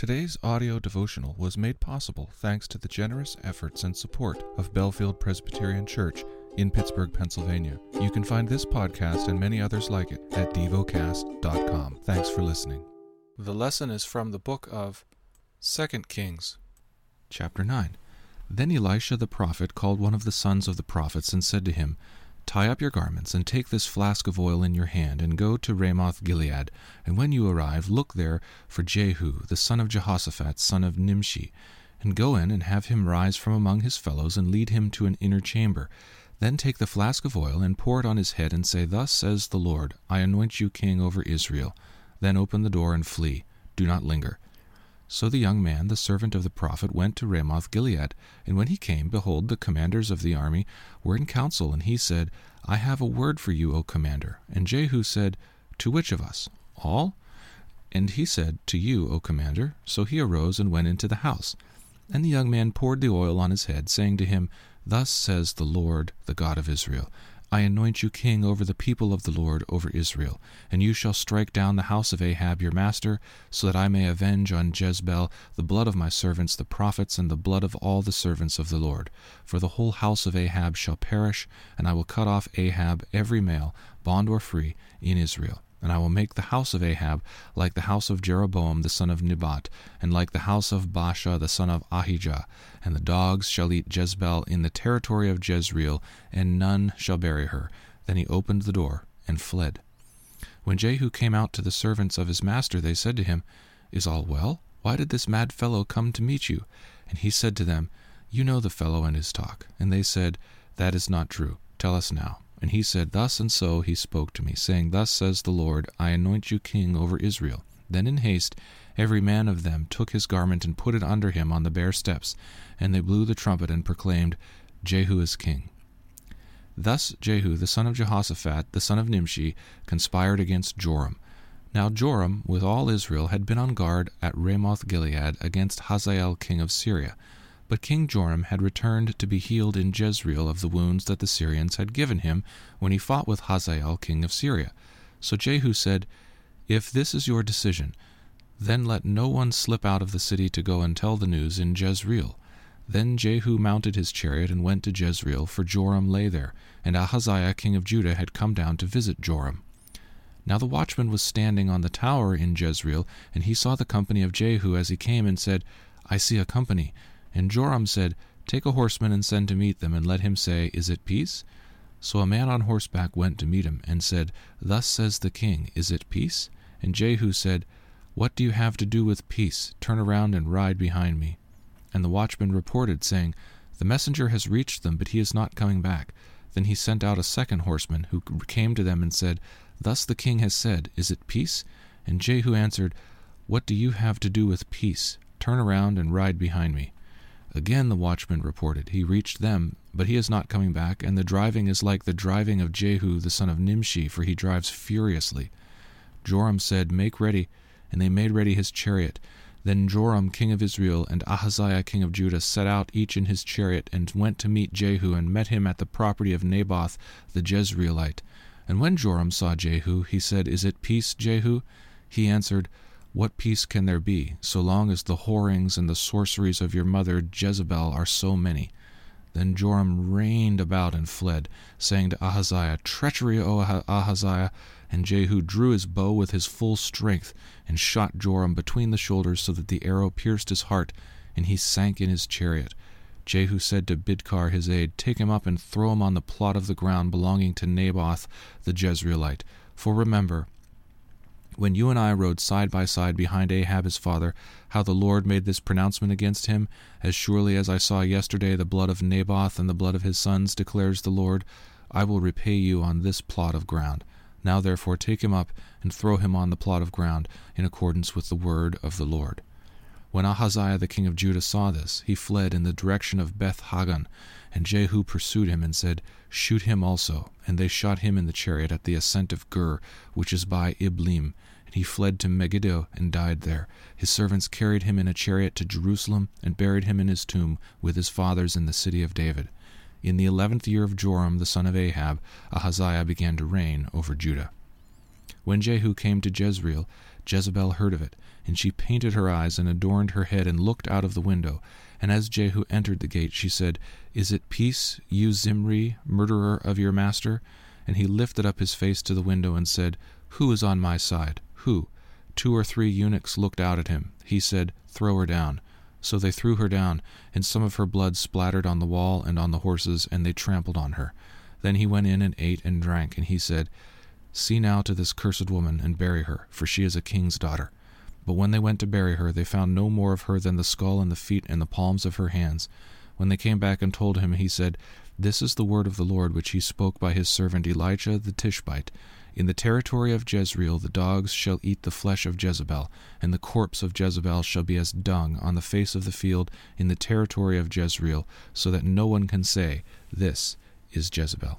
Today's audio devotional was made possible thanks to the generous efforts and support of Bellefield Presbyterian Church in Pittsburgh, Pennsylvania. You can find this podcast and many others like it at devocast.com. Thanks for listening. The lesson is from the book of 2 Kings, chapter 9. Then Elisha the prophet called one of the sons of the prophets and said to him, Tie up your garments, and take this flask of oil in your hand, and go to Ramoth Gilead. And when you arrive, look there for Jehu, the son of Jehoshaphat, son of Nimshi, and go in and have him rise from among his fellows, and lead him to an inner chamber. Then take the flask of oil, and pour it on his head, and say, Thus says the Lord, I anoint you king over Israel. Then open the door and flee. Do not linger. So the young man, the servant of the prophet, went to Ramoth Gilead. And when he came, behold, the commanders of the army were in council, and he said, I have a word for you, O commander. And Jehu said, To which of us? All? And he said, To you, O commander. So he arose and went into the house. And the young man poured the oil on his head, saying to him, Thus says the Lord, the God of Israel. I anoint you king over the people of the Lord, over Israel. And you shall strike down the house of Ahab your master, so that I may avenge on Jezebel the blood of my servants the prophets, and the blood of all the servants of the Lord. For the whole house of Ahab shall perish, and I will cut off Ahab every male, bond or free, in Israel. And I will make the house of Ahab like the house of Jeroboam the son of Nebat, and like the house of Baasha the son of Ahijah. And the dogs shall eat Jezebel in the territory of Jezreel, and none shall bury her. Then he opened the door and fled. When Jehu came out to the servants of his master, they said to him, Is all well? Why did this mad fellow come to meet you? And he said to them, You know the fellow and his talk. And they said, That is not true. Tell us now. And he said, Thus and so he spoke to me, saying, Thus says the Lord, I anoint you king over Israel. Then in haste every man of them took his garment and put it under him on the bare steps, and they blew the trumpet and proclaimed, Jehu is king. Thus Jehu the son of Jehoshaphat, the son of Nimshi, conspired against Joram. Now Joram, with all Israel, had been on guard at Ramoth Gilead against Hazael king of Syria. But King Joram had returned to be healed in Jezreel of the wounds that the Syrians had given him when he fought with Hazael king of Syria. So Jehu said, If this is your decision, then let no one slip out of the city to go and tell the news in Jezreel. Then Jehu mounted his chariot and went to Jezreel, for Joram lay there, and Ahaziah king of Judah had come down to visit Joram. Now the watchman was standing on the tower in Jezreel, and he saw the company of Jehu as he came, and said, I see a company. And Joram said, Take a horseman and send to meet them, and let him say, Is it peace? So a man on horseback went to meet him, and said, Thus says the king, Is it peace? And Jehu said, What do you have to do with peace? Turn around and ride behind me. And the watchman reported, saying, The messenger has reached them, but he is not coming back. Then he sent out a second horseman, who came to them and said, Thus the king has said, Is it peace? And Jehu answered, What do you have to do with peace? Turn around and ride behind me. Again the watchman reported, He reached them, but he is not coming back, and the driving is like the driving of Jehu the son of Nimshi, for he drives furiously. Joram said, Make ready. And they made ready his chariot. Then Joram king of Israel and Ahaziah king of Judah set out each in his chariot, and went to meet Jehu, and met him at the property of Naboth the Jezreelite. And when Joram saw Jehu, he said, Is it peace, Jehu? He answered, what peace can there be, so long as the whorings and the sorceries of your mother Jezebel are so many? Then Joram reined about and fled, saying to Ahaziah, Treachery, O Ahaziah! And Jehu drew his bow with his full strength, and shot Joram between the shoulders, so that the arrow pierced his heart, and he sank in his chariot. Jehu said to Bidkar his aide, Take him up and throw him on the plot of the ground belonging to Naboth the Jezreelite. For remember, when you and I rode side by side behind Ahab his father, how the Lord made this pronouncement against him, as surely as I saw yesterday the blood of Naboth and the blood of his sons, declares the Lord, I will repay you on this plot of ground. Now therefore take him up and throw him on the plot of ground, in accordance with the word of the Lord. When Ahaziah the king of Judah saw this, he fled in the direction of Beth Haggan, and Jehu pursued him and said, Shoot him also. And they shot him in the chariot at the ascent of Gur, which is by Ibleam. And he fled to Megiddo and died there. His servants carried him in a chariot to Jerusalem and buried him in his tomb with his fathers in the city of David. In the eleventh year of Joram the son of Ahab, Ahaziah began to reign over Judah. When Jehu came to Jezreel, Jezebel heard of it, and she painted her eyes and adorned her head and looked out of the window. And as Jehu entered the gate, she said, Is it peace, you Zimri, murderer of your master? And he lifted up his face to the window and said, Who is on my side? Who? Two or three eunuchs looked out at him. He said, Throw her down. So they threw her down, and some of her blood splattered on the wall and on the horses, and they trampled on her. Then he went in and ate and drank, and he said, See now to this cursed woman, and bury her, for she is a king's daughter. But when they went to bury her, they found no more of her than the skull and the feet and the palms of her hands. When they came back and told him, he said, This is the word of the Lord which he spoke by his servant Elijah the Tishbite. In the territory of Jezreel the dogs shall eat the flesh of Jezebel, and the corpse of Jezebel shall be as dung on the face of the field in the territory of Jezreel, so that no one can say, This is Jezebel.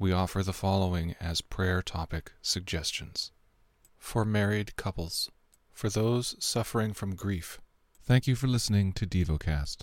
We offer the following as prayer topic suggestions for married couples for those suffering from grief. Thank you for listening to DevoCast.